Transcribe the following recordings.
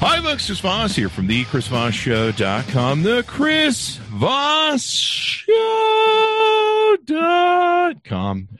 Hi, folks. Chris Voss here from the ChrisVossShow.com. The Chris Voss Show.com.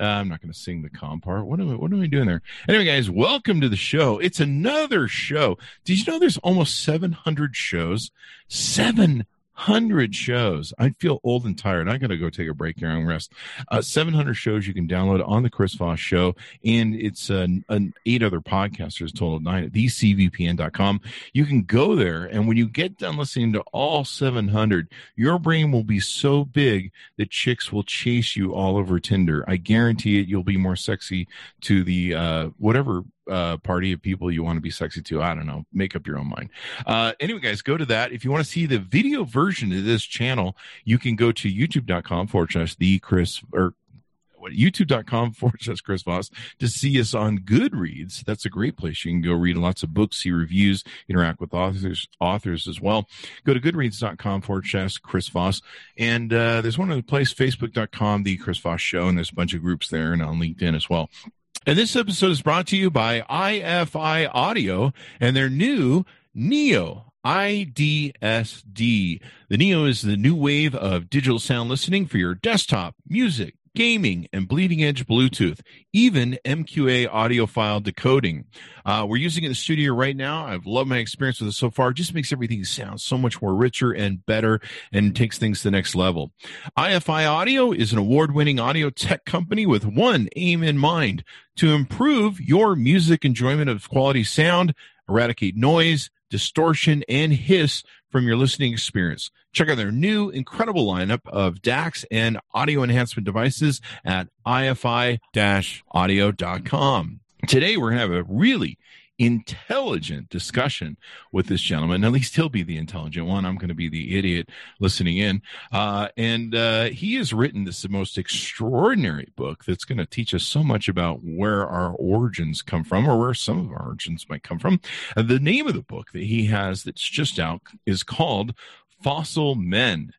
Uh, I'm not going to sing the com part. What am, I, what am I doing there? Anyway, guys, welcome to the show. It's another show. Did you know there's almost 700 shows? 700 hundred shows. I feel old and tired. I got to go take a break here and rest. Uh, Seven hundred shows you can download on the Chris Voss Show, and it's an, an eight other podcasters total nine at thecvpn.com. You can go there, and when you get done listening to all seven hundred, your brain will be so big that chicks will chase you all over Tinder. I guarantee it. You'll be more sexy to the uh, whatever uh, party of people you want to be sexy to. I don't know. Make up your own mind. Uh, anyway, guys, go to that. If you want to see the video version of this channel, you can go to youtube.com forward slash the Chris or youtube.com forward slash Chris Voss to see us on Goodreads. That's a great place. You can go read lots of books, see reviews, interact with authors, authors as well. Go to goodreads.com forward slash Chris Voss. And uh, there's one other place, facebook.com, the Chris Voss Show, and there's a bunch of groups there and on LinkedIn as well. And this episode is brought to you by IFI Audio and their new Neo IDSD. The Neo is the new wave of digital sound listening for your desktop, music, gaming, and bleeding edge Bluetooth, even MQA audio file decoding. Uh, we're using it in the studio right now. I've loved my experience with it so far. It just makes everything sound so much more richer and better and takes things to the next level. IFI Audio is an award winning audio tech company with one aim in mind to improve your music enjoyment of quality sound, eradicate noise, distortion, and hiss from your listening experience. Check out their new incredible lineup of DACs and audio enhancement devices at ifi-audio.com. Today, we're going to have a really intelligent discussion with this gentleman. At least he'll be the intelligent one. I'm going to be the idiot listening in. Uh, and uh, he has written this most extraordinary book that's going to teach us so much about where our origins come from or where some of our origins might come from. Uh, the name of the book that he has that's just out is called Fossil Men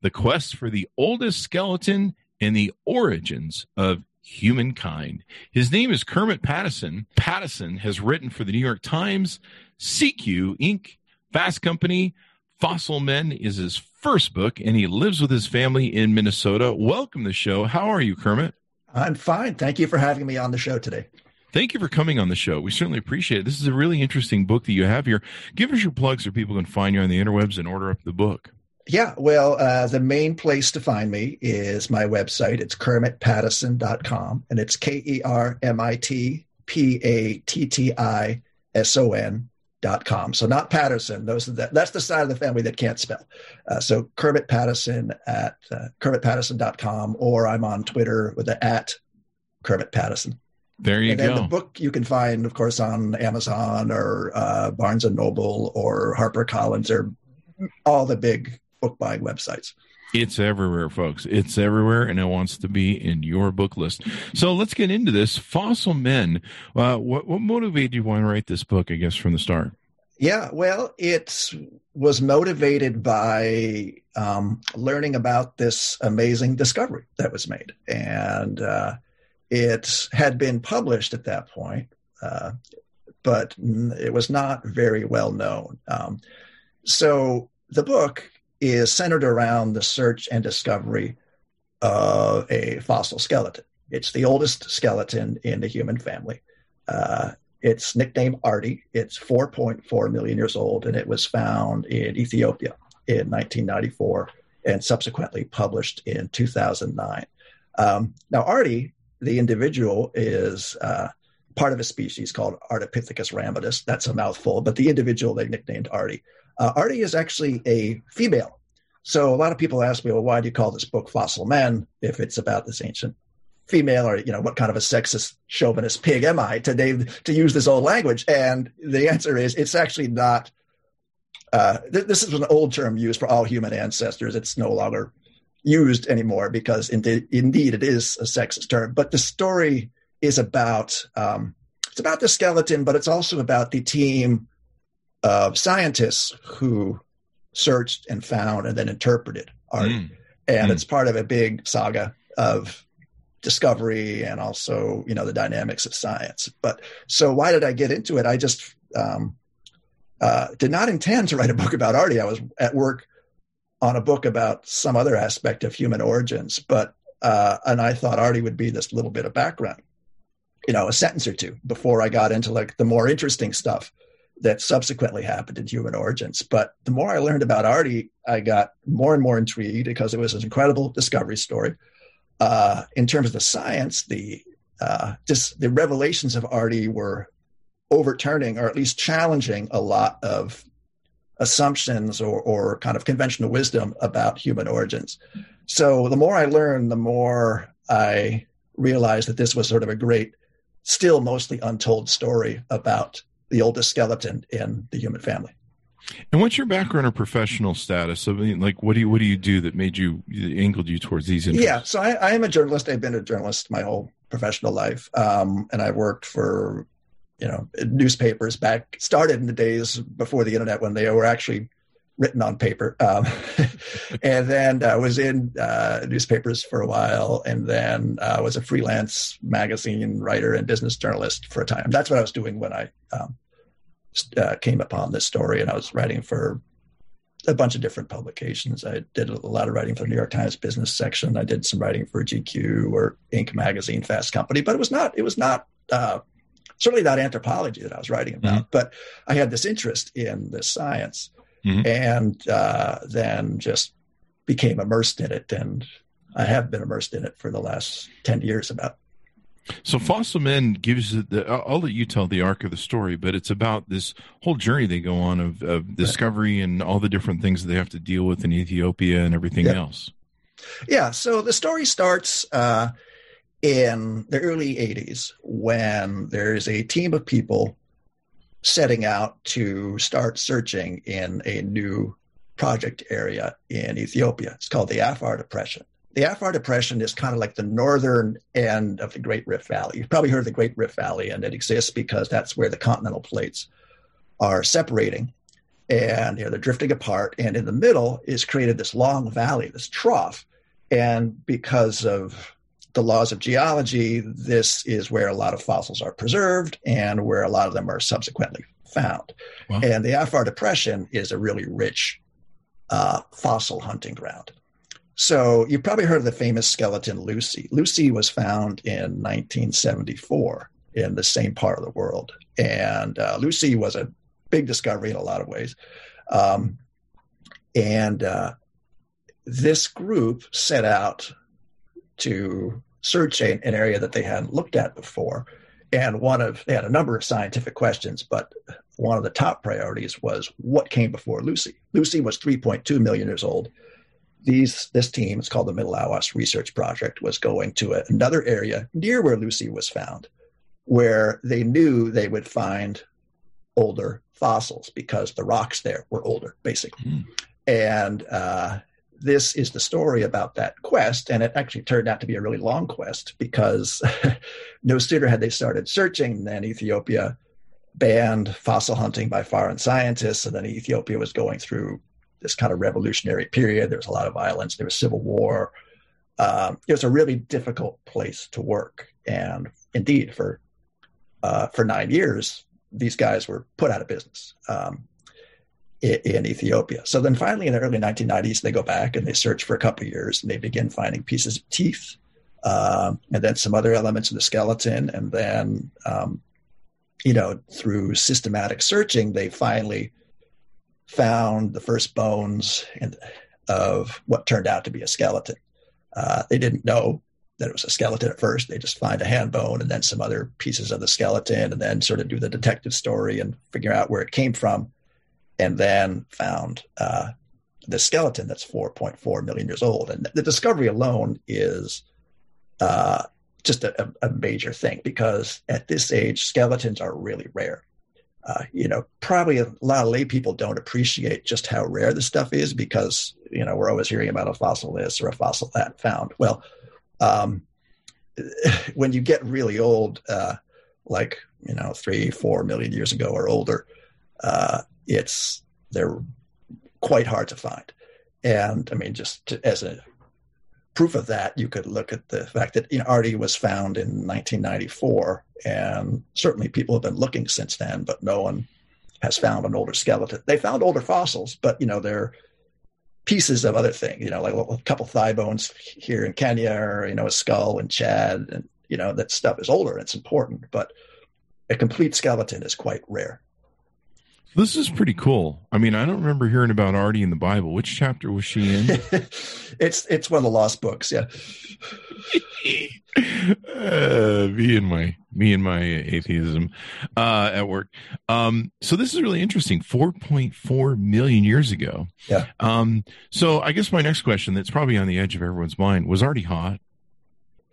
The Quest for the Oldest Skeleton and the Origins of humankind. His name is Kermit Pattison. Pattison has written for the New York Times, GQ Inc., Fast Company. Fossil Men is his first book, and he lives with his family in Minnesota. Welcome to the show. How are you, Kermit? I'm fine. Thank you for having me on the show today. Thank you for coming on the show. We certainly appreciate it. This is a really interesting book that you have here. Give us your plugs so people can find you on the interwebs and order up the book. Yeah, well, uh, the main place to find me is my website. It's kermitpattison.com, and it's K E R M I T P A T T I S O N dot com. So not Patterson. Those that, that's the side of the family that can't spell. Uh, so Kermit Pattison at uh, kermitpattison.com, or I'm on Twitter with the at Kermit Pattison. There you and go. And the book you can find, of course, on Amazon or uh, Barnes and Noble or HarperCollins or all the big book buying websites. It's everywhere, folks. It's everywhere, and it wants to be in your book list. So let's get into this. Fossil Men. Uh, what, what motivated you to want to write this book? I guess from the start. Yeah, well, it was motivated by um, learning about this amazing discovery that was made, and uh, it had been published at that point, uh, but it was not very well known. Um, so the book is centered around the search and discovery of a fossil skeleton. It's the oldest skeleton in the human family. Uh, it's nicknamed Ardi. It's 4.4 million years old, and it was found in Ethiopia in 1994 and subsequently published in 2009. Um, now, Ardi, the individual, is uh, part of a species called Ardipithecus ramidus. That's a mouthful, but the individual they nicknamed Ardi. Uh, Ardi is actually a female. So a lot of people ask me, well, why do you call this book Fossil Men if it's about this ancient female or, you know, what kind of a sexist chauvinist pig am I to, today to use this old language? And the answer is it's actually not uh, th- this is an old term used for all human ancestors. It's no longer used anymore because indeed, indeed it is a sexist term. But the story is about um, it's about the skeleton, but it's also about the team of scientists who searched and found and then interpreted art. Mm. And mm. it's part of a big saga of discovery and also, you know, the dynamics of science. But so why did I get into it? I just um, uh, did not intend to write a book about Ardi. I was at work on a book about some other aspect of human origins, but uh, and I thought Ardi would be this little bit of background, you know, a sentence or two before I got into like the more interesting stuff that subsequently happened in human origins. But the more I learned about Ardi, I got more and more intrigued because it was an incredible discovery story. Uh, in terms of the science, the uh, the revelations of Ardi were overturning or at least challenging a lot of assumptions or, or kind of conventional wisdom about human origins. So the more I learned, the more I realized that this was sort of a great, still mostly untold story about the oldest skeleton in the human family. And what's your background or professional status? I mean, like, what do you what do you do that made you angled you towards these interests? Yeah, so I, I am a journalist. I've been a journalist my whole professional life, um, and I worked for you know newspapers back started in the days before the internet when they were actually written on paper. Um, and then I uh, was in uh, newspapers for a while and then uh, was a freelance magazine writer and business journalist for a time. That's what i was doing when i um, uh, came upon this story and i was writing for a bunch of different publications. I did a lot of writing for the new york times business section. I did some writing for gq or inc magazine fast company but it was not it was not uh, certainly not anthropology that I was writing about, mm-hmm. but I had this interest in this science mm-hmm. and uh, then just became immersed in it. And I have been immersed in it for the last 10 years about. So Fossil Men gives the, I'll let you tell the arc of the story, but it's about this whole journey they go on of, of discovery and all the different things that they have to deal with in Ethiopia and everything yeah. else. Yeah. So the story starts, uh, in the early 80s when there's a team of people setting out to start searching in a new project area in Ethiopia. It's called the Afar Depression. The Afar Depression is kind of like the northern end of the Great Rift Valley. You've probably heard of the Great Rift Valley, and it exists because that's where the continental plates are separating and you know, they're drifting apart. And in the middle is created this long valley, this trough. And because of the laws of geology, this is where a lot of fossils are preserved and where a lot of them are subsequently found. Wow. And the Afar Depression is a really rich uh, fossil hunting ground. So you've probably heard of the famous skeleton Lucy. Lucy was found in 1974 in the same part of the world. And uh, Lucy was a big discovery in a lot of ways. Um, and uh, this group set out to search an, an area that they hadn't looked at before. And one of they had a number of scientific questions, but one of the top priorities was what came before Lucy. Lucy was 3.2 million years old. These this team, it's called the Middle Awash Research Project, was going to a, another area near where Lucy was found, where they knew they would find older fossils because the rocks there were older, basically. Mm. And uh, this is the story about that quest. And it actually turned out to be a really long quest because no sooner had they started searching than Ethiopia banned fossil hunting by foreign scientists. And then Ethiopia was going through this kind of revolutionary period. There was a lot of violence, there was civil war. Um, it was a really difficult place to work. And indeed, for uh, for nine years, these guys were put out of business. Um, in Ethiopia. So then finally in the early 1990s, they go back and they search for a couple years and they begin finding pieces of teeth um, and then some other elements of the skeleton. And then, um, you know, through systematic searching, they finally found the first bones and, of what turned out to be a skeleton. Uh, they didn't know that it was a skeleton at first. They just find a hand bone and then some other pieces of the skeleton and then sort of do the detective story and figure out where it came from and then found uh, the skeleton that's 4.4 million years old. And the discovery alone is uh, just a, a, major thing because at this age, skeletons are really rare. uh, you know, probably a lot of lay people don't appreciate just how rare this stuff is because, you know, we're always hearing about a fossil this or a fossil that found. Well, um, when you get really old, uh, like, you know, three, four million years ago or older, uh, it's, they're quite hard to find. And I mean, just to, as a proof of that, you could look at the fact that you know, Ardi was found in 1994, and certainly people have been looking since then, but no one has found an older skeleton. They found older fossils, but you know they're pieces of other things. You know, like a couple thigh bones here in Kenya, or you know, a skull in Chad, and you know that stuff is older and it's important, but a complete skeleton is quite rare. This is pretty cool. I mean, I don't remember hearing about Ardi in the Bible. Which chapter was she in? it's it's one of the lost books. Yeah. uh, me and my me and my atheism uh, at work. Um, so this is really interesting. Four point four million years ago. Yeah. Um, so I guess my next question, that's probably on the edge of everyone's mind, was Ardi hot?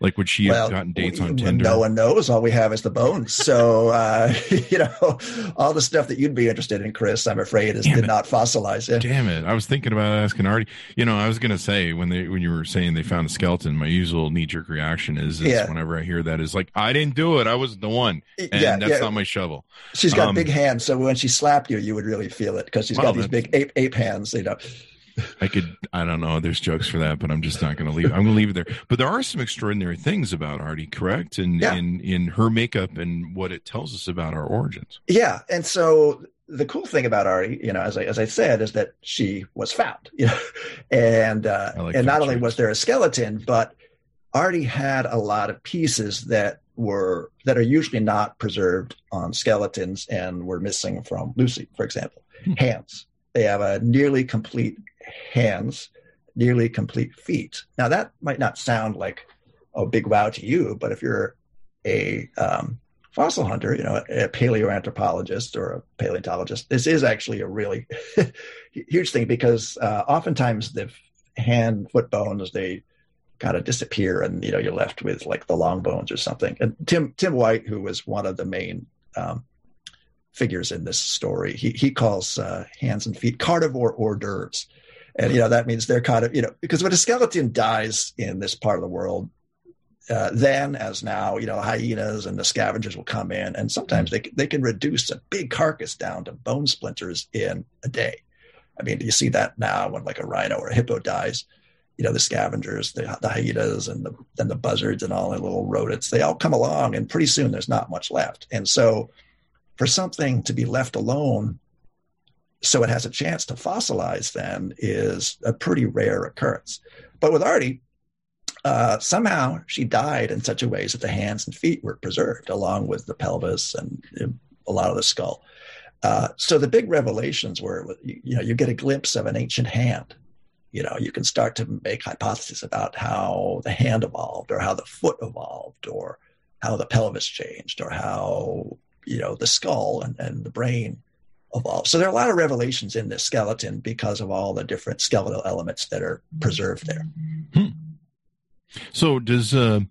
Like, would she well, have gotten dates on Tinder? No one knows. All we have is the bones. So, uh, you know, all the stuff that you'd be interested in, Chris, I'm afraid, is Damn did it. not fossilize. Yeah. Damn it! I was thinking about asking Ardi. You know, I was going to say when they when you were saying they found a skeleton, my usual knee jerk reaction is, is yeah. whenever I hear that is like, I didn't do it. I was the one, and yeah, that's yeah. not my shovel. She's got um, big hands, so when she slapped you, you would really feel it because she's well, got these big ape ape hands. You know. I could, I don't know. There's jokes for that, but I'm just not going to leave. I'm going to leave it there. But there are some extraordinary things about Ardi, correct? And yeah. in in her makeup and what it tells us about our origins. Yeah, and so the cool thing about Ardi, you know, as I as I said, is that she was found, you know, and uh, like and not only was there a skeleton, but Ardi had a lot of pieces that were that are usually not preserved on skeletons and were missing from Lucy, for example, hmm. hands. They have a nearly complete hands, nearly complete feet. Now, that might not sound like a big wow to you, but if you're a um, fossil hunter, you know, a paleoanthropologist or a paleontologist, this is actually a really huge thing because uh, oftentimes the hand foot bones they kind of disappear, and you know you're left with like the long bones or something. And Tim Tim White, who was one of the main um, figures in this story, he he calls uh, hands and feet carnivore hors d'oeuvres and you know that means they're kind of you know because when a skeleton dies in this part of the world uh, then as now you know hyenas and the scavengers will come in and sometimes they, they can reduce a big carcass down to bone splinters in a day. I mean do you see that now when like a rhino or a hippo dies? You know the scavengers the, the hyenas and the and the buzzards and all the little rodents they all come along and pretty soon there's not much left. And so for something to be left alone so it has a chance to fossilize then is a pretty rare occurrence. But with Ardi, uh, somehow she died in such a way that the hands and feet were preserved along with the pelvis and a lot of the skull. Uh, so the big revelations were, you, know, you get a glimpse of an ancient hand. You know, you can start to make hypotheses about how the hand evolved or how the foot evolved or how the pelvis changed or how, you know, the skull and, and the brain evolved. So there are a lot of revelations in this skeleton because of all the different skeletal elements that are preserved there. Hmm. So does uh,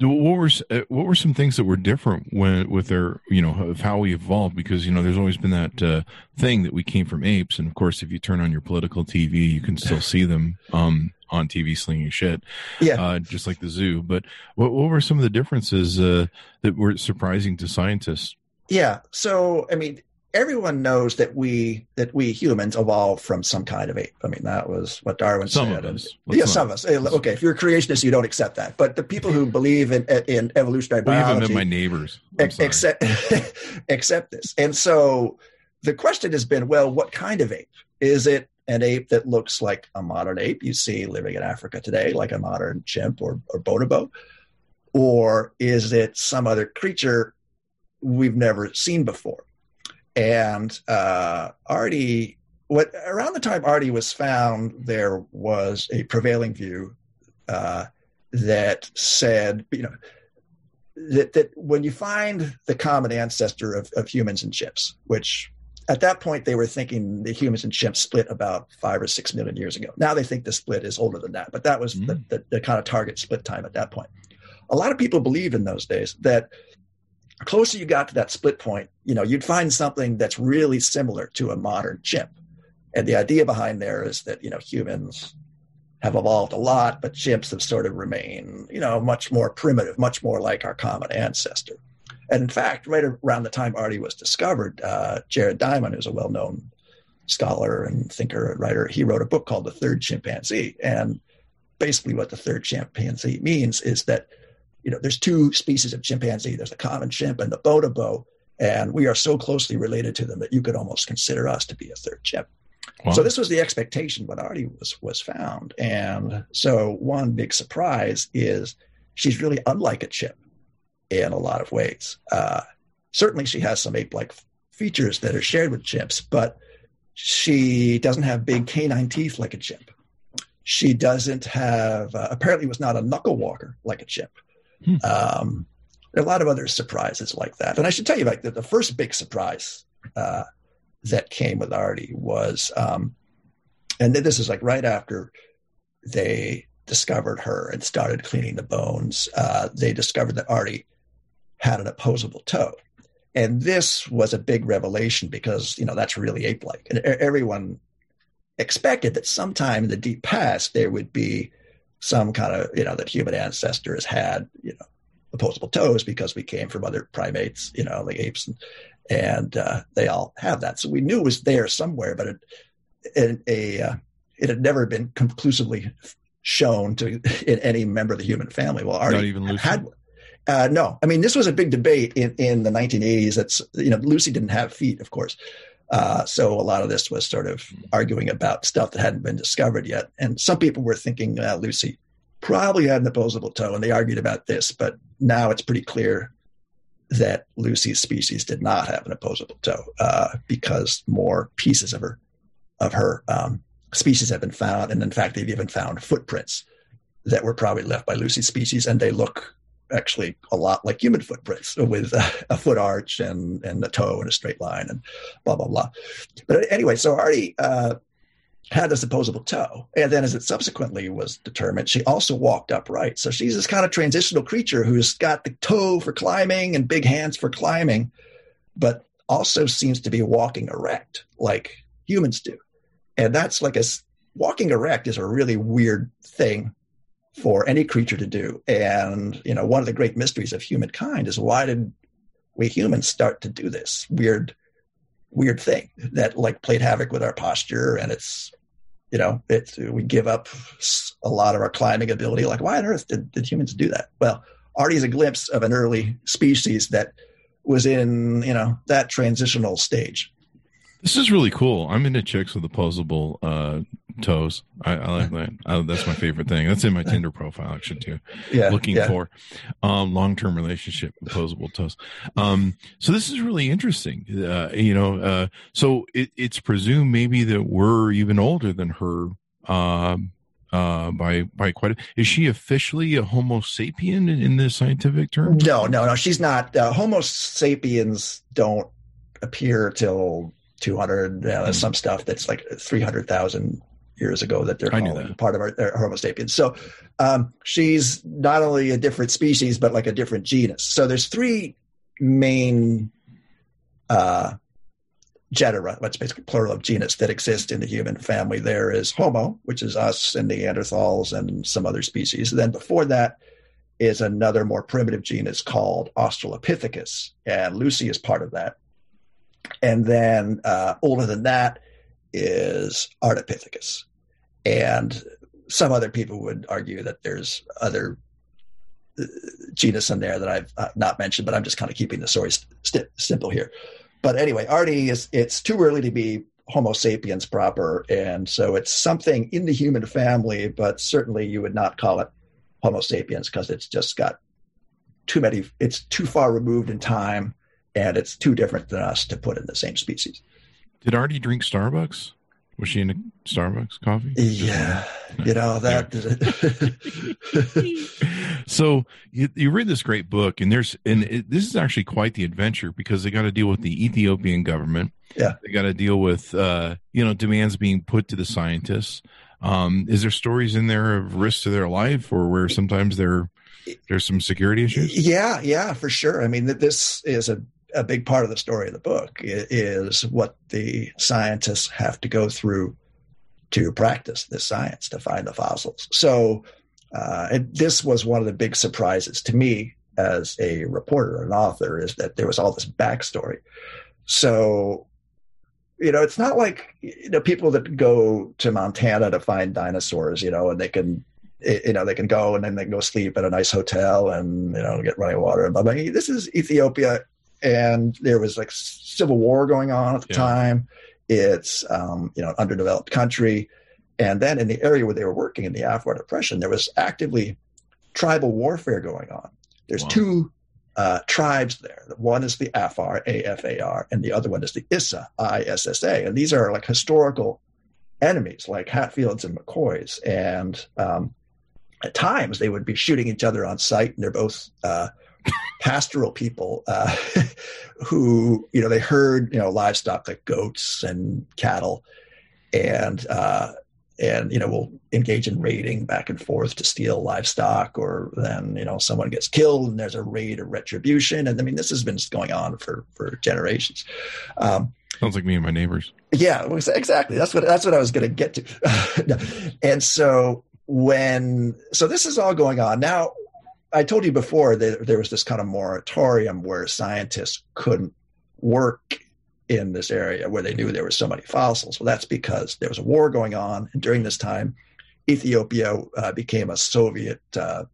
what were uh, what were some things that were different when with their you know of how we evolved? Because you know there's always been that uh, thing that we came from apes, and of course if you turn on your political TV, you can still see them um, on TV slinging shit, yeah, uh, just like the zoo. But what, what were some of the differences uh, that were surprising to scientists? Yeah, so I mean, everyone knows that we that we humans evolved from some kind of ape. I mean, that was what Darwin some said. Of us. yeah, some of us. Okay, if you're a creationist, you don't accept that. But the people who believe in in evolutionary biology, even my neighbors, accept accept this. And so the question has been, well, what kind of ape is it? An ape that looks like a modern ape you see living in Africa today, like a modern chimp or, or bonobo, or is it some other creature we've never seen before? And uh, Ardi, what around the time Ardi was found, there was a prevailing view uh, that said, you know, that, that when you find the common ancestor of, of humans and chimps, which at that point they were thinking the humans and chimps split about five or six million years ago. Now they think the split is older than that, but that was mm. the, the, the, kind of target split time at that point. A lot of people believed in those days that closer you got to that split point, you know, you'd find something that's really similar to a modern chimp. And the idea behind there is that, you know, humans have evolved a lot, but chimps have sort of remained, you know, much more primitive, much more like our common ancestor. And in fact, right around the time Ardi was discovered, uh, Jared Diamond, who's a well known scholar and thinker and writer, he wrote a book called The Third Chimpanzee. And basically, what the third chimpanzee means is that, you know, there's two species of chimpanzee there's the common chimp and the bonobo. And we are so closely related to them that you could almost consider us to be a third chimp. Wow. So this was the expectation when Ardi was was found, and so one big surprise is she's really unlike a chimp in a lot of ways. Uh, certainly, she has some ape-like features that are shared with chimps, but she doesn't have big canine teeth like a chimp. She doesn't have uh, apparently was not a knuckle walker like a chimp. Hmm. Um, there are a lot of other surprises like that, and I should tell you, like the, the first big surprise uh, that came with Ardi was, um, and this is like right after they discovered her and started cleaning the bones. Uh, they discovered that Ardi had an opposable toe. And this was a big revelation because, you know, that's really ape like. And everyone expected that sometime in the deep past there would be some kind of, you know, that human ancestors had, you know, opposable toes because we came from other primates, you know, like apes and, and uh, they all have that. So we knew it was there somewhere, but it, it, a, uh, it had never been conclusively shown to in any member of the human family. Well, Ardi Not even Lucy. had uh, no, I mean this was a big debate in, in the 1980s. That's you know Lucy didn't have feet, of course, uh, so a lot of this was sort of arguing about stuff that hadn't been discovered yet. And some people were thinking uh, Lucy probably had an opposable toe, and they argued about this. But now it's pretty clear that Lucy's species did not have an opposable toe uh, because more pieces of her of her um, species have been found, and in fact, they've even found footprints that were probably left by Lucy's species, and they look actually a lot like human footprints with a, a foot arch and and a toe in a straight line and blah blah blah. But anyway, so Ardi uh, had this opposable toe. And then, as it subsequently was determined, she also walked upright. So she's this kind of transitional creature who's got the toe for climbing and big hands for climbing, but also seems to be walking erect like humans do. And that's like a walking erect is a really weird thing for any creature to do. And, you know, one of the great mysteries of humankind is why did we humans start to do this weird, weird thing that like played havoc with our posture and it's you know, it, we give up a lot of our climbing ability. Like, why on earth did, did humans do that? Well, Ardi's a glimpse of an early species that was in, you know, that transitional stage. This is really cool. I'm into chicks with opposable uh, toes. I, I like that. I, that's my favorite thing. That's in my Tinder profile actually too. Yeah. Looking yeah. for um, long term relationship, opposable toes. Um, so this is really interesting. Uh, you know, uh, so it, it's presumed maybe that we're even older than her. Um, uh, by by quite a, is she officially a Homo sapien in, in the scientific term? No, no, no. She's not. Uh, Homo sapiens don't appear till 200 uh, mm. some stuff that's like 300,000 years ago that they're calling that. part of our, our, Homo sapiens. So um, she's not only a different species, but like a different genus. So there's three main uh, genera, what's basically plural of genus, that exist in the human family. There is Homo, which is us and Neanderthals and some other species. then before that is another more primitive genus called Australopithecus, and Lucy is part of that. And then uh, older than that is Ardipithecus. And some other people would argue that there's other uh, genus in there that I've uh, not mentioned, but I'm just kind of keeping the story st- simple here. But anyway, Ardi is it's too early to be Homo sapiens proper, and so it's something in the human family, but certainly you would not call it Homo sapiens because it's just got too many. It's too far removed in time, and it's too different than us to put in the same species. Did Ardi drink Starbucks? Was she in a Starbucks coffee? Yeah, you know that. so you, you read this great book, and there's and it, this is actually quite the adventure because they got to deal with the Ethiopian government. Yeah, they got to deal with uh, you know demands being put to the scientists. Um, is there stories in there of risks to their life, or where sometimes they're there's some security issues. Yeah, yeah, for sure. I mean, this is a a big part of the story of the book is what the scientists have to go through to practice this science to find the fossils. So, uh, this was one of the big surprises to me as a reporter, an author, is that there was all this backstory. So, you know, it's not like you know people that go to Montana to find dinosaurs, you know, and they can, you know, they can go and then they can go sleep at a nice hotel and you know get running water and blah blah. This is Ethiopia, and there was like civil war going on at the yeah. time. It's um, you know underdeveloped country, and then in the area where they were working in the Afar Depression, there was actively tribal warfare going on. There's wow. two uh, tribes there. One is the Afar, A F A R, and the other one is the Issa, I S S A. And these are like historical enemies, like Hatfields and McCoys. And um, at times they would be shooting each other on sight, and they're both uh, pastoral people uh, who, you know, they herd, you know, livestock like goats and cattle. And uh, and you know will engage in raiding back and forth to steal livestock or then you know someone gets killed and there's a raid of retribution. And i mean this has been going on for for generations. Um, sounds like me and my neighbors. Yeah exactly. That's what that's what i was going to get to. And so when so this is all going on. Now i told you before that there was this kind of moratorium where scientists couldn't work in this area where they knew there were so many fossils. Well, that's because there was a war going on, and during this time, Ethiopia uh, became a Soviet uh,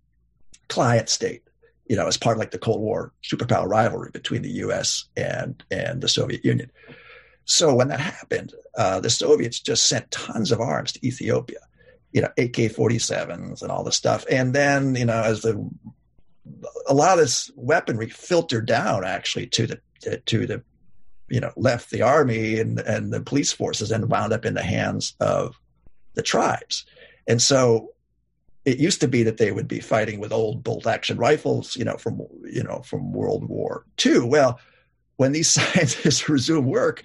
client state. You know, as part of like the Cold War superpower rivalry between the U.S. and and the Soviet Union. So when that happened, uh, the Soviets just sent tons of arms to Ethiopia. You know, AK-47s and all this stuff, and then you know, as the a lot of this weaponry filtered down actually to the to the you know left the army and and the police forces and wound up in the hands of the tribes. And so it used to be that they would be fighting with old bolt action rifles you know from you know from world war ii well when these scientists resume work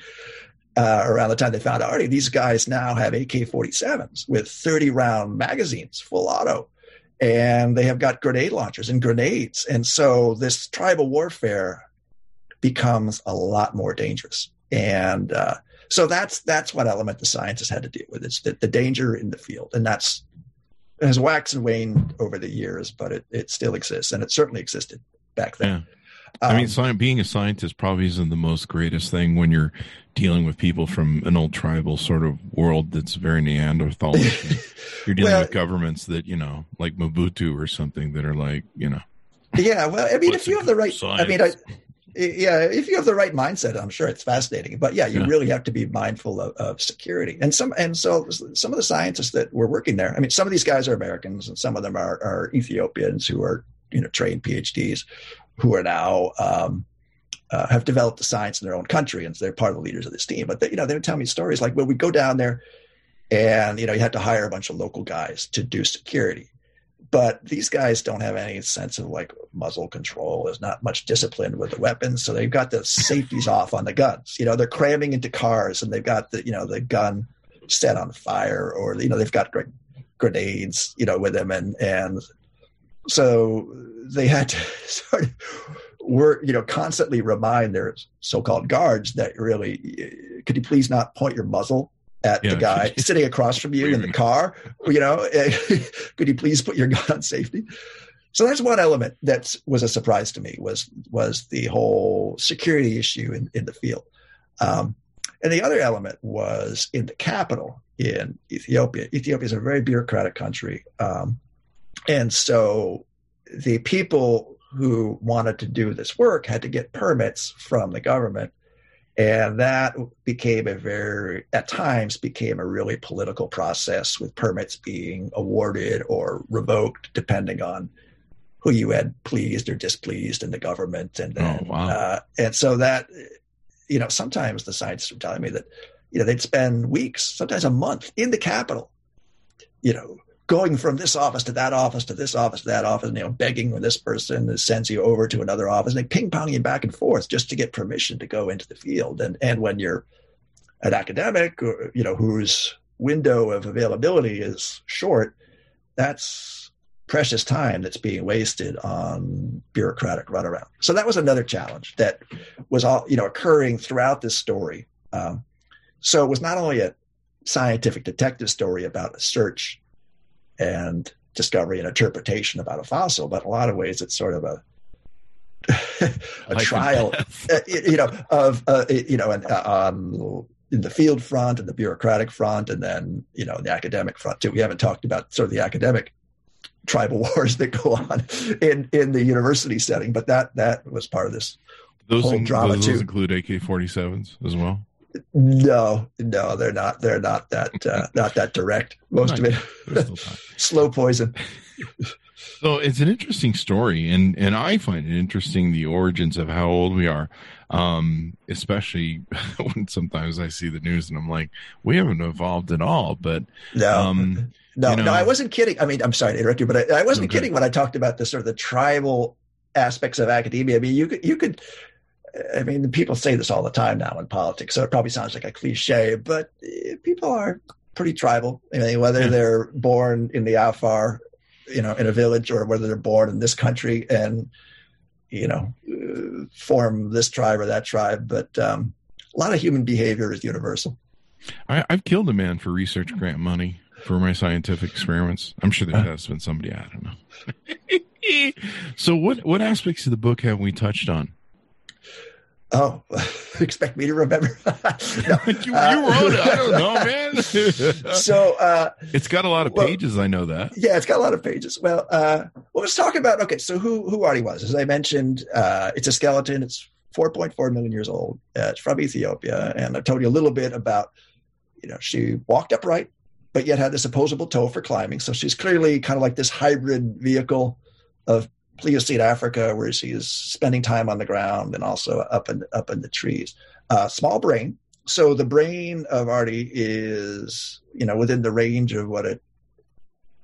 uh, around the time they found Ardi these guys now have ak-47s with 30 round magazines full auto and they have got grenade launchers and grenades and so this tribal warfare becomes a lot more dangerous. And uh, so that's that's what element the scientists had to deal with. It's the, the danger in the field, and that's has waxed and waned over the years, but it, it still exists, and it certainly existed back then. Yeah. I mean, um, being a scientist probably isn't the most greatest thing when you're dealing with people from an old tribal sort of world that's very Neanderthal. you're dealing well, with governments that you know, like Mobutu or something, that are like you know. Yeah, well, I mean, if you have the right, science? I mean, I, yeah, if you have the right mindset, I'm sure it's fascinating. But yeah, you yeah. really have to be mindful of, of, security. And some and so some of the scientists that were working there, I mean, some of these guys are Americans, and some of them are, are Ethiopians who are you know trained PhDs, who are now um, uh, have developed the science in their own country, and so they're part of the leaders of this team. But they, you know, they would tell me stories like when we go down there, and you know, you had to hire a bunch of local guys to do security but these guys don't have any sense of like muzzle control. There's not much discipline with the weapons, so they've got the safeties off on the guns. You know, they're cramming into cars and they've got the you know the gun set on fire, or you know they've got grenades, you know, with them, and and so they had to sort of work, you know, constantly remind their so-called guards that really, could you please not point your muzzle at yeah. the guy sitting across from you in the car. You know, could you please put your gun on safety? So that's one element that was a surprise to me was was the whole security issue in, in the field. Um, and the other element was in the capital in Ethiopia. Ethiopia is a very bureaucratic country. Um, and so the people who wanted to do this work had to get permits from the government and that became a very, at times, became a really political process with permits being awarded or revoked depending on who you had pleased or displeased in the government. And then, oh, wow. uh, and so that, you know, sometimes the scientists were telling me that, you know, they'd spend weeks, sometimes a month in the capital, you know, going from this office to that office to this office to that office, you know, begging with this person that sends you over to another office, and they ping pong you back and forth just to get permission to go into the field. And and when you're an academic, or, you know, whose window of availability is short, that's precious time that's being wasted on bureaucratic runaround. So that was another challenge that was all you know occurring throughout this story. Um, so it was not only a scientific detective story about a search and discovery and interpretation about a fossil, but in a lot of ways it's sort of a a trial, you know, of uh, you know, and uh, um, in the field front and the bureaucratic front, and then you know the academic front too. We haven't talked about sort of the academic tribal wars that go on in in the university setting, but that that was part of this. Those, whole in- drama, those too. include AK-47s as well. No, no, they're not. They're not that uh, not that direct. Most of it There's still time. slow poison. So it's an interesting story, and and I find it interesting the origins of how old we are, um, especially when sometimes I see the news and I'm like, we haven't evolved at all. But No, um, no, you know- no. I wasn't kidding. I mean, I'm sorry to interrupt you, but I, I wasn't Okay. kidding when I talked about the sort of the tribal aspects of academia. I mean, you could you could. I mean, people say this all the time now in politics, so it probably sounds like a cliche, but eh, people are pretty tribal. I mean, whether Yeah. they're born in the Afar, you know, in a village, or whether they're born in this country and you know uh, form this tribe or that tribe, but um, a lot of human behavior is universal. I, I've killed a man for research grant money for my scientific experiments. I'm sure there has been somebody I don't know. so what what aspects of the book have we touched on? Oh, expect me to remember? No. you, you wrote it. I don't know, man. so uh, it's got a lot of Well- pages. I know that. yeah, it's got a lot of pages. Well, uh, well, let's talk about okay. So who who Ardi was? As I mentioned, uh, it's a skeleton. It's 4.4 million years old. Uh, it's from Ethiopia, and I told you a little bit about. You know, she walked upright, but yet had this opposable toe for climbing. So she's clearly kind of like this hybrid vehicle of Pliocene Africa, where she's spending time on the ground and also up in up in the trees. Uh, small brain. So the brain of Ardi is, you know, within the range of what a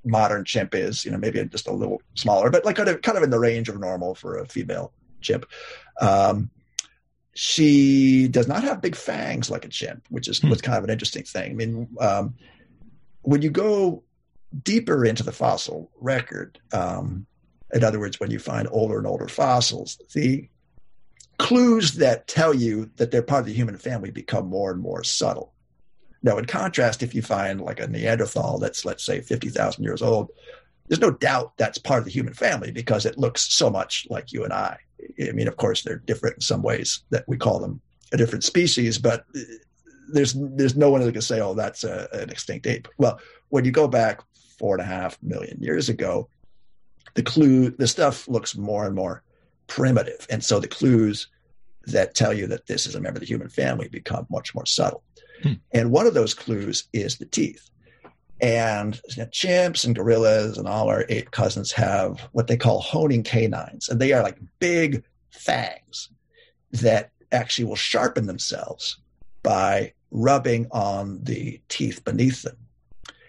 modern chimp is. You know, maybe just a little smaller, but like kind of kind of in the range of normal for a female chimp. Um, she does not have big fangs like a chimp, which is Hmm. was kind of an interesting thing. I mean, um, when you go deeper into the fossil record, um, in other words, when you find older and older fossils, the clues that tell you that they're part of the human family become more and more subtle. Now, in contrast, if you find like a Neanderthal that's, let's say, 50,000 years old, there's no doubt that's part of the human family because it looks so much like you and I. I mean, of course, they're different in some ways that we call them a different species, but uh, there's there's no one that can say, oh, that's a, an extinct ape. Well, when you go back four and a half million years ago, the clue, the stuff looks more and more primitive, and so the clues that tell you that this is a member of the human family become much more subtle. Hmm. And one of those clues is the teeth. And you know, chimps and gorillas and all our ape cousins have what they call honing canines, and they are like big fangs that actually will sharpen themselves by rubbing on the teeth beneath them.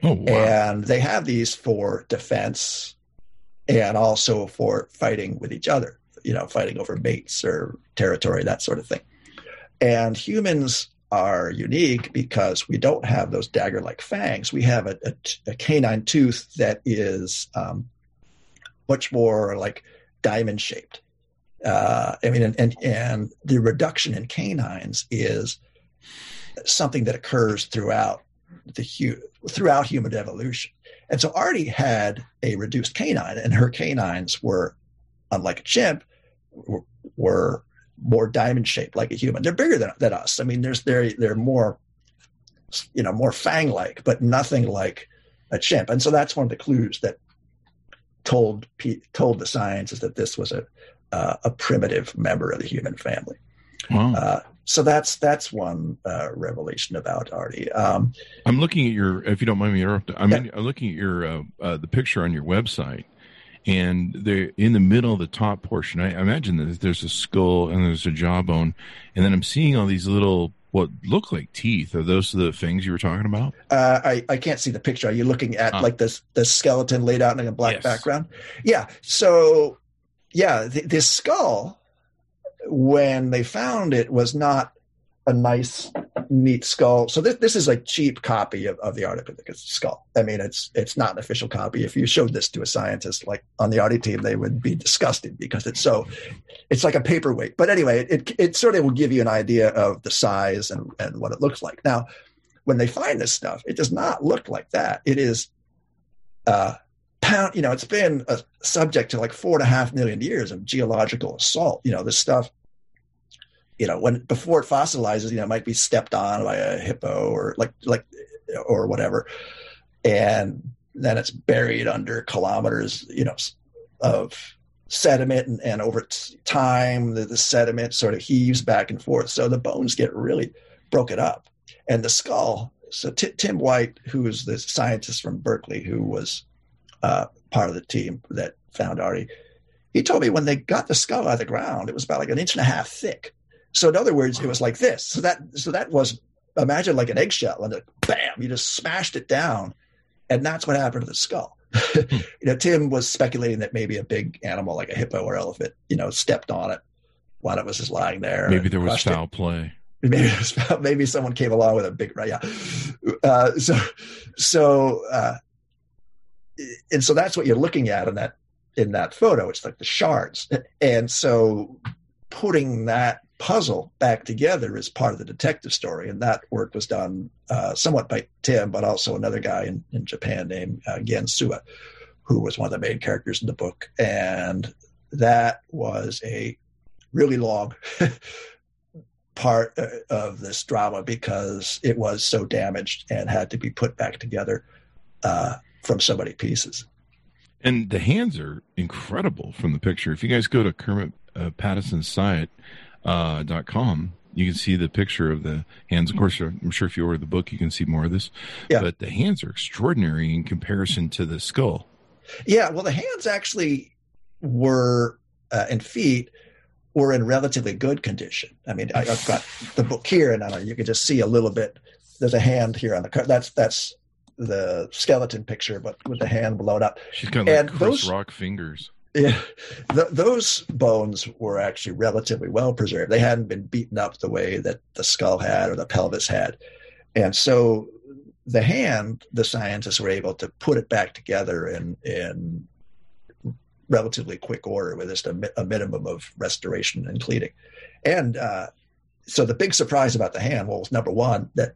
Oh wow! And they have these for defense and also for fighting with each other, you know, fighting over mates or territory, that sort of thing. And humans are unique because we don't have those dagger like fangs. We have a, a, a canine tooth that is um, much more like diamond shaped. Uh, I mean, and, and, and the reduction in canines is something that occurs throughout the hu- throughout human evolution. And so Ardi had a reduced canine, and her canines were, unlike a chimp, were, more diamond shaped like a human. They're bigger than, than us. I mean, there's they're they're more, you know, more fang like, but nothing like a chimp. And so that's one of the clues that told told the scientists that this was a uh, a primitive member of the human family. wow. Uh, so that's that's one uh, revelation about Ardi. Um, I'm looking at your, if you don't mind me interrupting, I'm, Yeah. in- I'm looking at your uh, uh, the picture on your website, and they're in the middle of the top portion. I, imagine that there's a skull and there's a jawbone, and then I'm seeing all these little what look like teeth. Are those the things you were talking about? Uh, I, I can't see the picture. Are you looking at Ah. like this the skeleton laid out in a black Yes. background? Yeah. So yeah, th- this skull, when they found it, was not a nice, neat skull. So this this is a cheap copy of, of the Ardipithecus skull. I mean, it's it's not an official copy. If you showed this to a scientist like on the Ardi team, they would be disgusted because it's so it's like a paperweight. But anyway, it it sort of will give you an idea of the size and and what it looks like. Now, when they find this stuff, it does not look like that. It is uh, pound. You know, it's been a subject to like four and a half million years of geological assault. You know, this stuff you know, when before it fossilizes, you know, it might be stepped on by a hippo or like like or whatever, and then it's buried under kilometers, you know, of sediment, and, and over time the, the sediment sort of heaves back and forth, so the bones get really broken up, and the skull. So T- Tim White, who is the scientist from Berkeley, who was uh, part of the team that found Ardi, he told me when they got the skull out of the ground, it was about like an inch and a half thick so in other words, it was like this. So that so that was imagine like an eggshell and it, bam, you just smashed it down, and that's what happened to the skull. You know, Tim was speculating that maybe a big animal like a hippo or elephant, you know, stepped on it while it was just lying there. Maybe there was foul it. play. Maybe maybe someone came along with a big right. Yeah. Uh, so so uh, and so that's what you're looking at in that in that photo. It's like the shards, and so putting that puzzle back together is part of the detective story. And that work was done uh, somewhat by Tim, but also another guy in, in Japan named uh, Gen Suwa, who was one of the main characters in the book. And that was a really long part uh, of this drama because it was so damaged and had to be put back together uh, from so many pieces. And the hands are incredible from the picture. If you guys go to Kermit uh, Pattison's site, uh, dot com, you can see the picture of the hands. Of course, I'm sure if you order the book, you can see more of this. Yeah. But the hands are extraordinary in comparison to the skull. Yeah. Well, the hands actually were uh, and feet were in relatively good condition. I mean, I, have got the book here, and uh, you can just see a little bit. There's a hand here on the car. That's that's the skeleton picture, but with the hand blown up. She's got like and Chris those, Rock fingers yeah, the, those bones were actually relatively well preserved. They hadn't been beaten up the way that the skull had or the pelvis had, and so the hand, the scientists were able to put it back together in in relatively quick order with just a, a minimum of restoration and cleaning. And uh, so the big surprise about the hand was number one that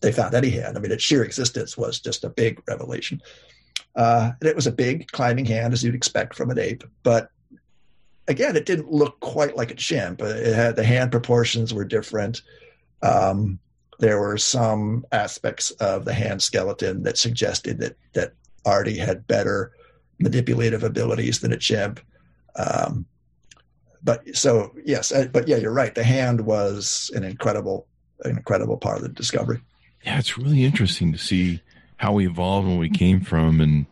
they found any hand. I mean, its sheer existence was just a big revelation. Uh, and it was a big climbing hand, as you'd expect from an ape. But again, it didn't look quite like a chimp. It had the hand proportions were different. Um, there were some aspects of the hand skeleton that suggested that that Ardi had better manipulative abilities than a chimp. Um, but so yes, uh, but yeah, you're right. The hand was an incredible, an incredible part of the discovery. Yeah, it's really interesting to see how we evolved when we came from and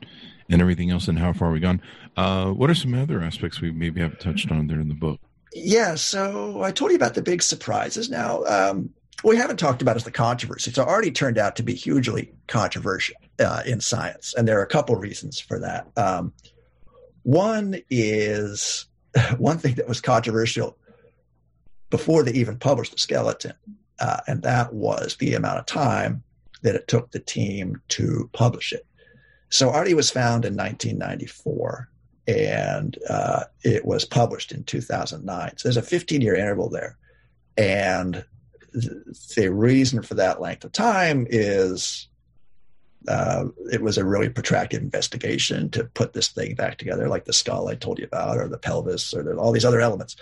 and everything else and how far we've gone. Uh, what are some other aspects we maybe haven't touched on there in the book? Yeah, so I told you about the big surprises. Now, um, we haven't talked about is the controversy. It's already turned out to be hugely controversial uh, in science, and there are a couple reasons for that. Um, one is one thing that was controversial before they even published the skeleton, uh, and that was the amount of time that it took the team to publish it. So Ardi was found in 1994 and uh, it was published in 2009. So there's a 15 year interval there. And the reason for that length of time is uh, it was a really protracted investigation to put this thing back together, like the skull I told you about, or the pelvis, or all these other elements.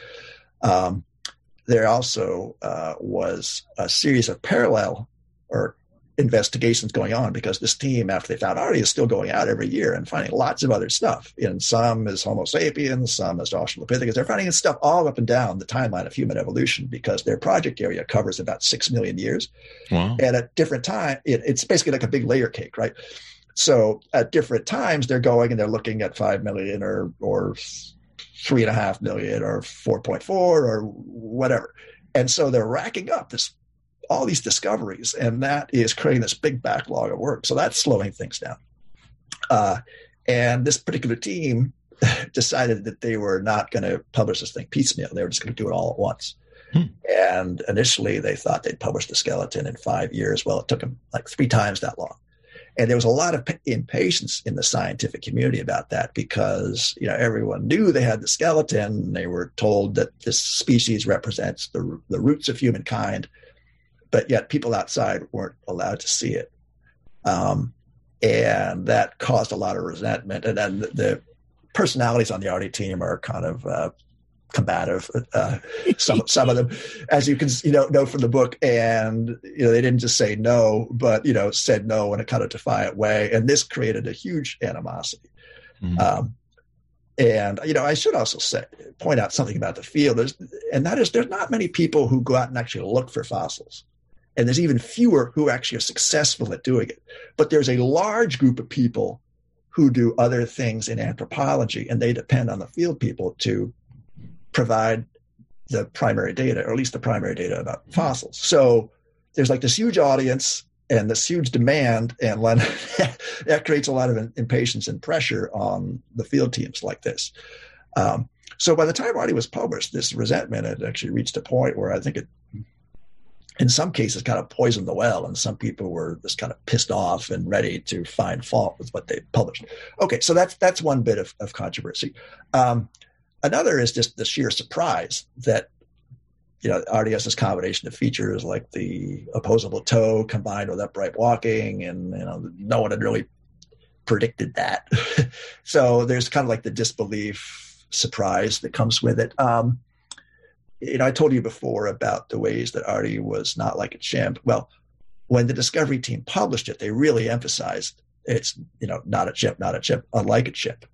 Um, there also uh, was a series of parallel or investigations going on because this team, after they found Ardi, is still going out every year and finding lots of other stuff. And some is Homo sapiens, some is Australopithecus. They're finding stuff all up and down the timeline of human evolution because their project area covers about six million years. Wow. And at different time, it, it's basically like a big layer cake, right? So at different times, they're going and they're looking at five million or or three and a half million or four point four or whatever. And so they're racking up this all these discoveries, and that is creating this big backlog of work. So that's slowing things down. Uh, and this particular team decided that they were not going to publish this thing piecemeal. They were just going to do it all at once. Hmm. And initially, they thought they'd publish the skeleton in five years. Well, it took them like three times that long. And there was a lot of impatience in the scientific community about that because you know everyone knew they had the skeleton. They were told that this species represents the the roots of humankind, but yet people outside weren't allowed to see it, um, and that caused a lot of resentment. And then the, the personalities on the Ardi team are kind of uh, combative. Uh, some some of them, as you can you know know from the book, and you know they didn't just say no, but you know said no in a kind of defiant way, and this created a huge animosity. Mm-hmm. Um, and you know, I should also say point out something about the field, there's, and that is there's not many people who go out and actually look for fossils. And there's even fewer who actually are successful at doing it. But there's a large group of people who do other things in anthropology, and they depend on the field people to provide the primary data, or at least the primary data about fossils. So there's like this huge audience and this huge demand, and that creates a lot of impatience and pressure on the field teams like this. Um, so by the time Ardi was published, this resentment had actually reached a point where I think it, in some cases, kind of poisoned the well, and some people were just kind of pissed off and ready to find fault with what they published. Okay, so that's that's one bit of, of controversy. Um, Another is just the sheer surprise that you know Ardi's combination of features like the opposable toe combined with upright walking, and you know no one had really predicted that. so there's kind of like the disbelief surprise that comes with it. Um, you know, I told you before about the ways that Ardi was not like a chimp. Well, when the Discovery team published it, they really emphasized it's you know not a chimp, not a chimp, unlike a chimp.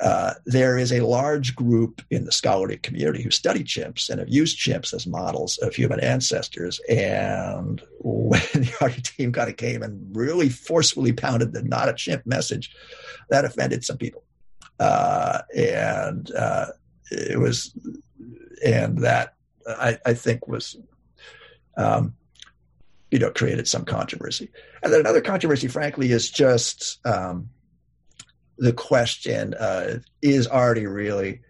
Uh, there is a large group in the scholarly community who study chimps and have used chimps as models of human ancestors. And when the Ardi team kind of came and really forcefully pounded the not a chimp message, that offended some people. Uh, and uh, it was, and that I, I think was, um, you know, created some controversy. And then another controversy, frankly, is just, um, the question uh, is Ardi really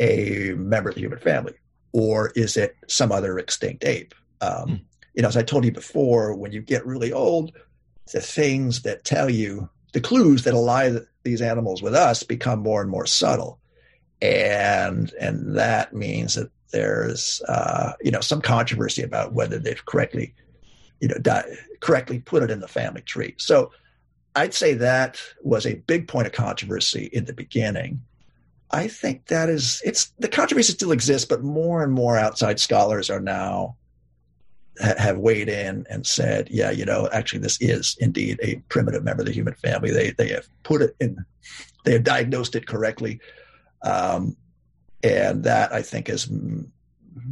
a member of the human family, or is it some other extinct ape? Um, mm. You know, as I told you before, when you get really old, the things that tell you the clues that ally these animals with us become more and more subtle, and and that means that there's uh, you know some controversy about whether they've correctly you know di- correctly put it in the family tree. So I'd say that was a big point of controversy in the beginning. I think that is it's the controversy still exists, but more and more outside scholars are now have weighed in and said, yeah, you know, actually this is indeed a primitive member of the human family. They they have put it in, they have diagnosed it correctly, um, and that I think has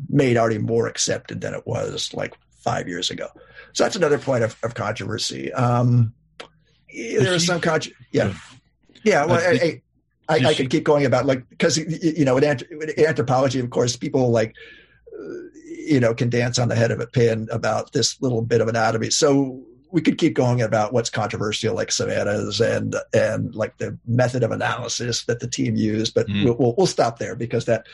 made Ardi more accepted than it was like five years ago. So that's another point of, of controversy. Um, there is some con- yeah yeah well I, I, I, could keep going about like because you know in, anthropology of course people like uh, you know can dance on the head of a pin about this little bit of anatomy so we could keep going about what's controversial like savannas and and like the method of analysis that the team used but mm. we'll, we'll stop there because that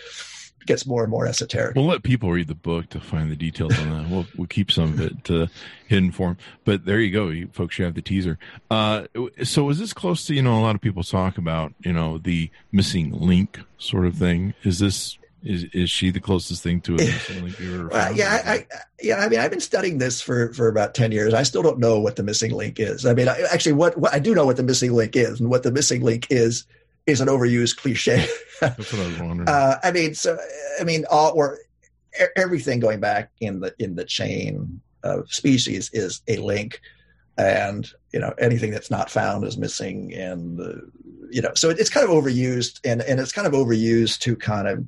gets more and more esoteric. We'll let people read the book to find the details on that. We'll we'll keep some of it uh, hidden for them. But there you go, you folks. You have the teaser. Uh, so is this close to you know a lot of people talk about you know the missing link sort of thing? Is this is is she the closest thing to it? well, yeah, I, I, yeah. I mean, I've been studying this for for about ten years. I still don't know what the missing link is. I mean, I, actually, what, what I do know what the missing link is, and what the missing link is is an overused cliche. That's what I was wondering. Uh, I mean, so I mean, all or everything going back in the in the chain of species is a link, and you know anything that's not found is missing, and the, you know so it's kind of overused, and and it's kind of overused to kind of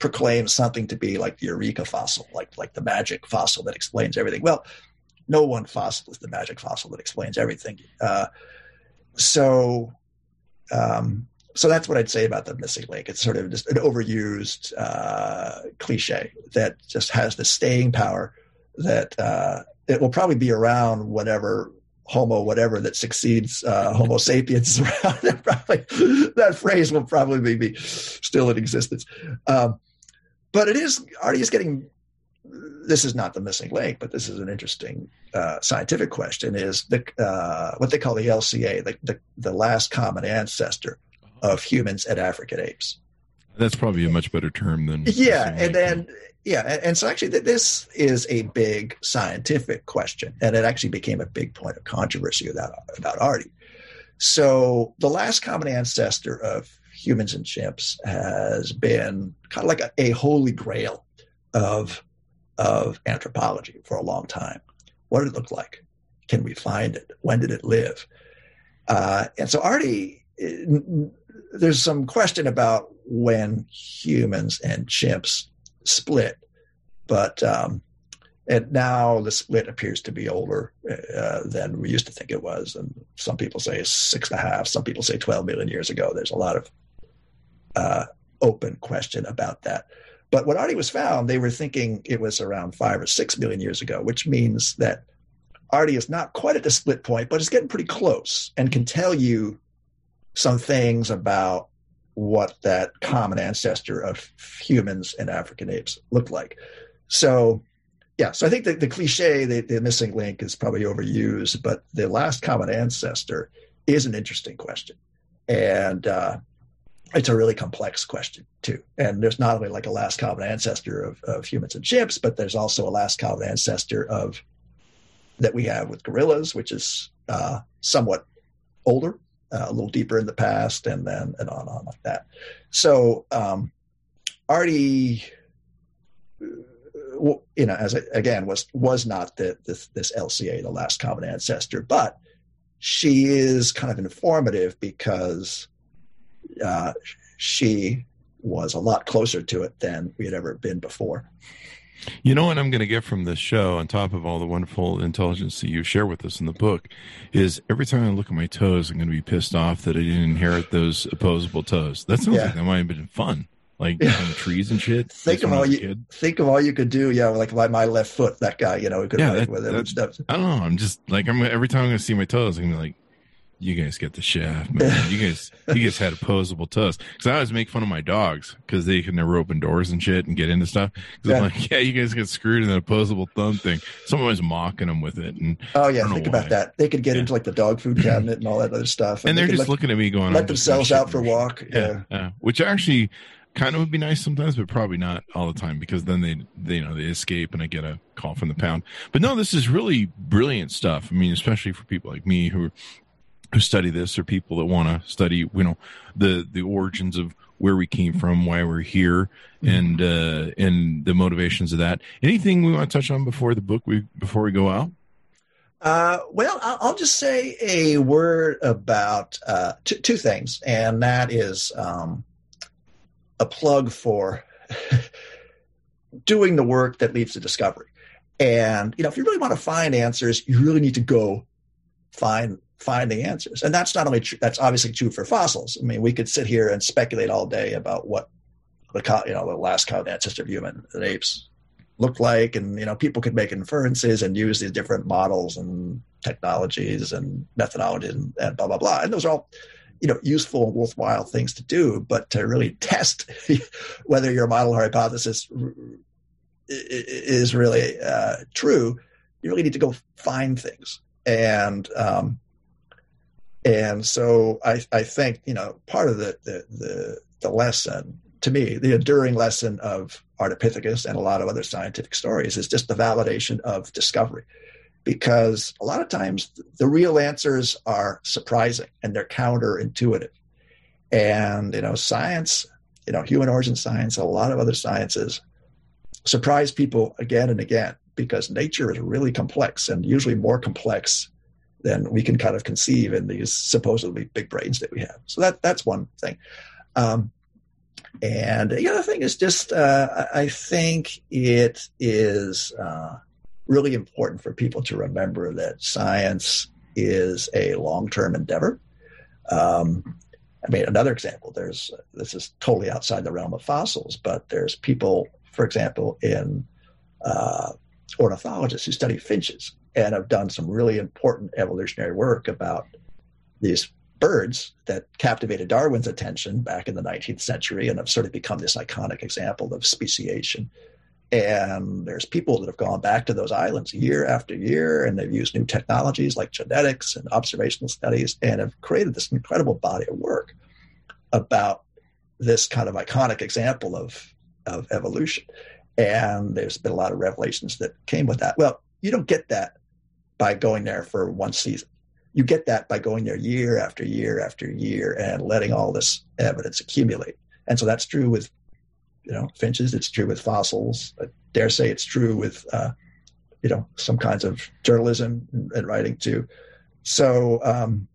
proclaim something to be like the eureka fossil, like like the magic fossil that explains everything. Well, no one fossil is the magic fossil that explains everything. Uh, so um, so that's what I'd say about the missing link. It's sort of just an overused uh, cliche that just has the staying power that uh, it will probably be around whenever Homo whatever that succeeds uh, Homo sapiens around. probably, that phrase will probably be still in existence. Um, but it is Ardi is getting. This is not the missing link, but this is an interesting uh, scientific question: is the uh, what they call the LCA, the, the the last common ancestor of humans and African apes. That's probably a much better term than yeah, and then yeah, and, and so actually this is a big scientific question, and it actually became a big point of controversy about about Ardi. So the last common ancestor of humans and chimps has been kind of like a, a holy grail of of anthropology for a long time. What did it look like? Can we find it? When did it live? Uh, and so Ardi, there's some question about when humans and chimps split, but um, and now the split appears to be older uh, than we used to think it was. And some people say six and a half, some people say 12 million years ago. There's a lot of uh, open question about that. But when Ardi was found, they were thinking it was around five or six million years ago, which means that Ardi is not quite at the split point, but it's getting pretty close and can tell you some things about what that common ancestor of humans and African apes looked like. So, yeah, so I think the, the cliche, the, the missing link is probably overused, but the last common ancestor is an interesting question. And uh, it's a really complex question too. And there's not only like a last common ancestor of, of humans and chimps, but there's also a last common ancestor of that we have with gorillas, which is uh, somewhat older, uh, a little deeper in the past, and then and on and on like that. So um, Ardi, uh, you know, as I, again was was not the, this, this LCA, the last common ancestor, but she is kind of informative because uh, she was a lot closer to it than we had ever been before. You know what I'm going to get from this show, on top of all the wonderful intelligence that you share with us in the book, is every time I look at my toes, I'm going to be pissed off that I didn't inherit those opposable toes. That sounds yeah. like that might have been fun, like yeah. trees and shit. Think of all you think of all you could do. Yeah, like my, my left foot, that guy, you know, could yeah, that, with it. I don't know. I'm just like I'm every time I'm going to see my toes, I'm going to be like, you guys get the shaft, man. You guys, you guys had opposable toes. Because I always make fun of my dogs because they can never open doors and shit and get into stuff. Yeah. I'm like, yeah, you guys get screwed in the opposable thumb thing. Someone was mocking them with it. And oh yeah, think about that. They could get yeah. into like the dog food cabinet and all that other stuff, and, and they're they just let, looking at me going, let themselves out for a walk. Yeah. yeah, which actually kind of would be nice sometimes, but probably not all the time because then they, they, you know, they escape and I get a call from the pound. But no, this is really brilliant stuff. I mean, especially for people like me who who study this or people that want to study, you know, the the origins of where we came from, why we're here, mm-hmm. and uh, and the motivations of that. Anything we want to touch on before the book we before we go out? Uh, well, I'll just say a word about uh, t- two things, and that is um, a plug for doing the work that leads to discovery. And you know, if you really want to find answers, you really need to go find find the answers. And that's not only true, that's obviously true for fossils. I mean, we could sit here and speculate all day about what the, you know, the last common ancestor of human and apes looked like. And, you know, people could make inferences and use these different models and technologies and methodologies and, and blah, blah, blah. And those are all, you know, useful and worthwhile things to do. But to really test whether your model or hypothesis is really uh, true, you really need to go find things. And um, and so I, I think, you know, part of the, the, the, the lesson to me, the enduring lesson of Ardipithecus and a lot of other scientific stories is just the validation of discovery. Because a lot of times the real answers are surprising and they're counterintuitive. And, you know, science, you know, human origin science, a lot of other sciences surprise people again and again because nature is really complex and usually more complex than we can kind of conceive in these supposedly big brains that we have. So that that's one thing. Um, and the other thing is just uh, I think it is uh, really important for people to remember that science is a long-term endeavor. Um, I mean, another example. There's this is totally outside the realm of fossils, but there's people, for example, in uh, ornithologists who study finches and have done some really important evolutionary work about these birds that captivated Darwin's attention back in the 19th century and have sort of become this iconic example of speciation. And there's people that have gone back to those islands year after year, and they've used new technologies like genetics and observational studies and have created this incredible body of work about this kind of iconic example of, of evolution. And there's been a lot of revelations that came with that. Well, you don't get that by going there for one season. You get that by going there year after year after year and letting all this evidence accumulate. And so that's true with you know finches. It's true with fossils. I dare say it's true with uh, you know some kinds of journalism and, writing too. So um,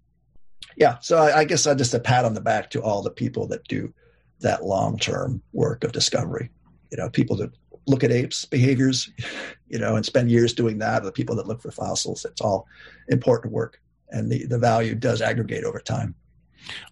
yeah, so I, I guess I just a pat on the back to all the people that do that long term work of discovery. You know, people that look at apes behaviors, you know, and spend years doing that. The people that look for fossils, it's all important work, and the the value does aggregate over time.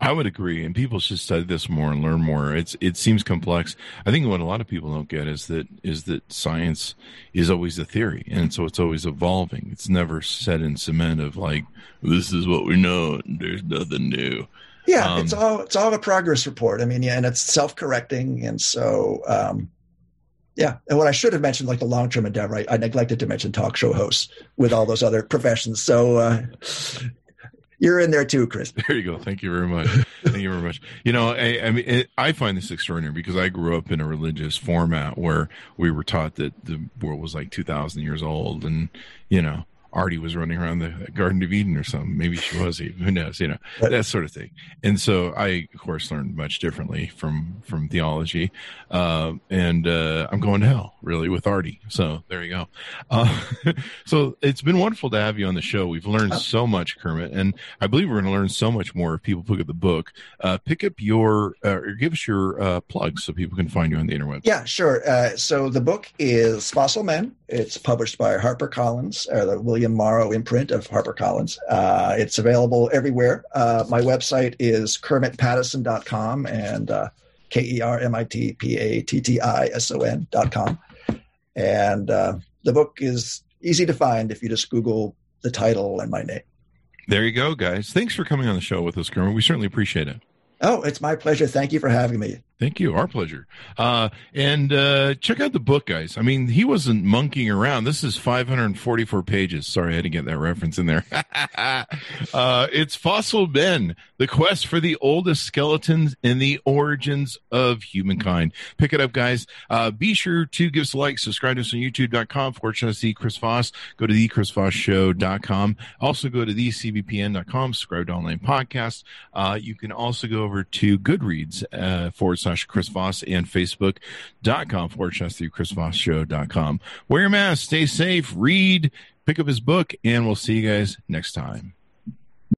I would agree, and people should study this more and learn more. It's it seems complex. I think what a lot of people don't get is that is that science is always a theory, and so it's always evolving. It's never set in cement of like this is what we know. There's nothing new. Yeah, um, it's all it's all a progress report. I mean, yeah, and it's self correcting, and so um, yeah. And what I should have mentioned, like the long term endeavor, I, I, neglected to mention talk show hosts with all those other professions. So uh, you're in there too, Chris. There you go. Thank you very much. Thank you very much. You know, I, I mean, it, I find this extraordinary because I grew up in a religious format where we were taught that the world was like 2,000 years old, and you know, Ardi was running around the Garden of Eden or something. Maybe she was. Who knows? You know that sort of thing. And so I, of course, learned much differently from from theology. Uh, and uh, I'm going to hell really with Ardi. So there you go. Uh, so it's been wonderful to have you on the show. We've learned so much, Kermit, and I believe we're going to learn so much more if people pick up the book. Uh, pick up your uh, or give us your uh, plugs so people can find you on the internet. Yeah, sure. so the book is Fossil Men. It's published by HarperCollins, or the William Morrow imprint of HarperCollins. Uh, it's available everywhere. Uh, my website is kermitpattison.com and uh, K E R M I T P A T T I S O N.com. And uh, the book is easy to find if you just Google the title and my name. There you go, guys. Thanks for coming on the show with us, Kermit. We certainly appreciate it. Oh, it's my pleasure. Thank you for having me. Thank you. Our pleasure. Uh, and uh, check out the book, guys. I mean, he wasn't monkeying around. This is 544 pages. Sorry, I had to get that reference in there. uh, it's Fossil Men, the quest for the oldest skeletons and the origins of humankind. Pick it up, guys. Uh, be sure to give us a like, subscribe to us on youtube.com the Chris Voss. Go to the Chris Voss Also go to the cbpn.com, subscribe to online podcasts. Uh, you can also go over to Goodreads uh, slash slash Chris Voss and Facebook.com forward slash the Chris Voss Show.com. Wear your mask, stay safe, read, pick up his book, and we'll see you guys next time.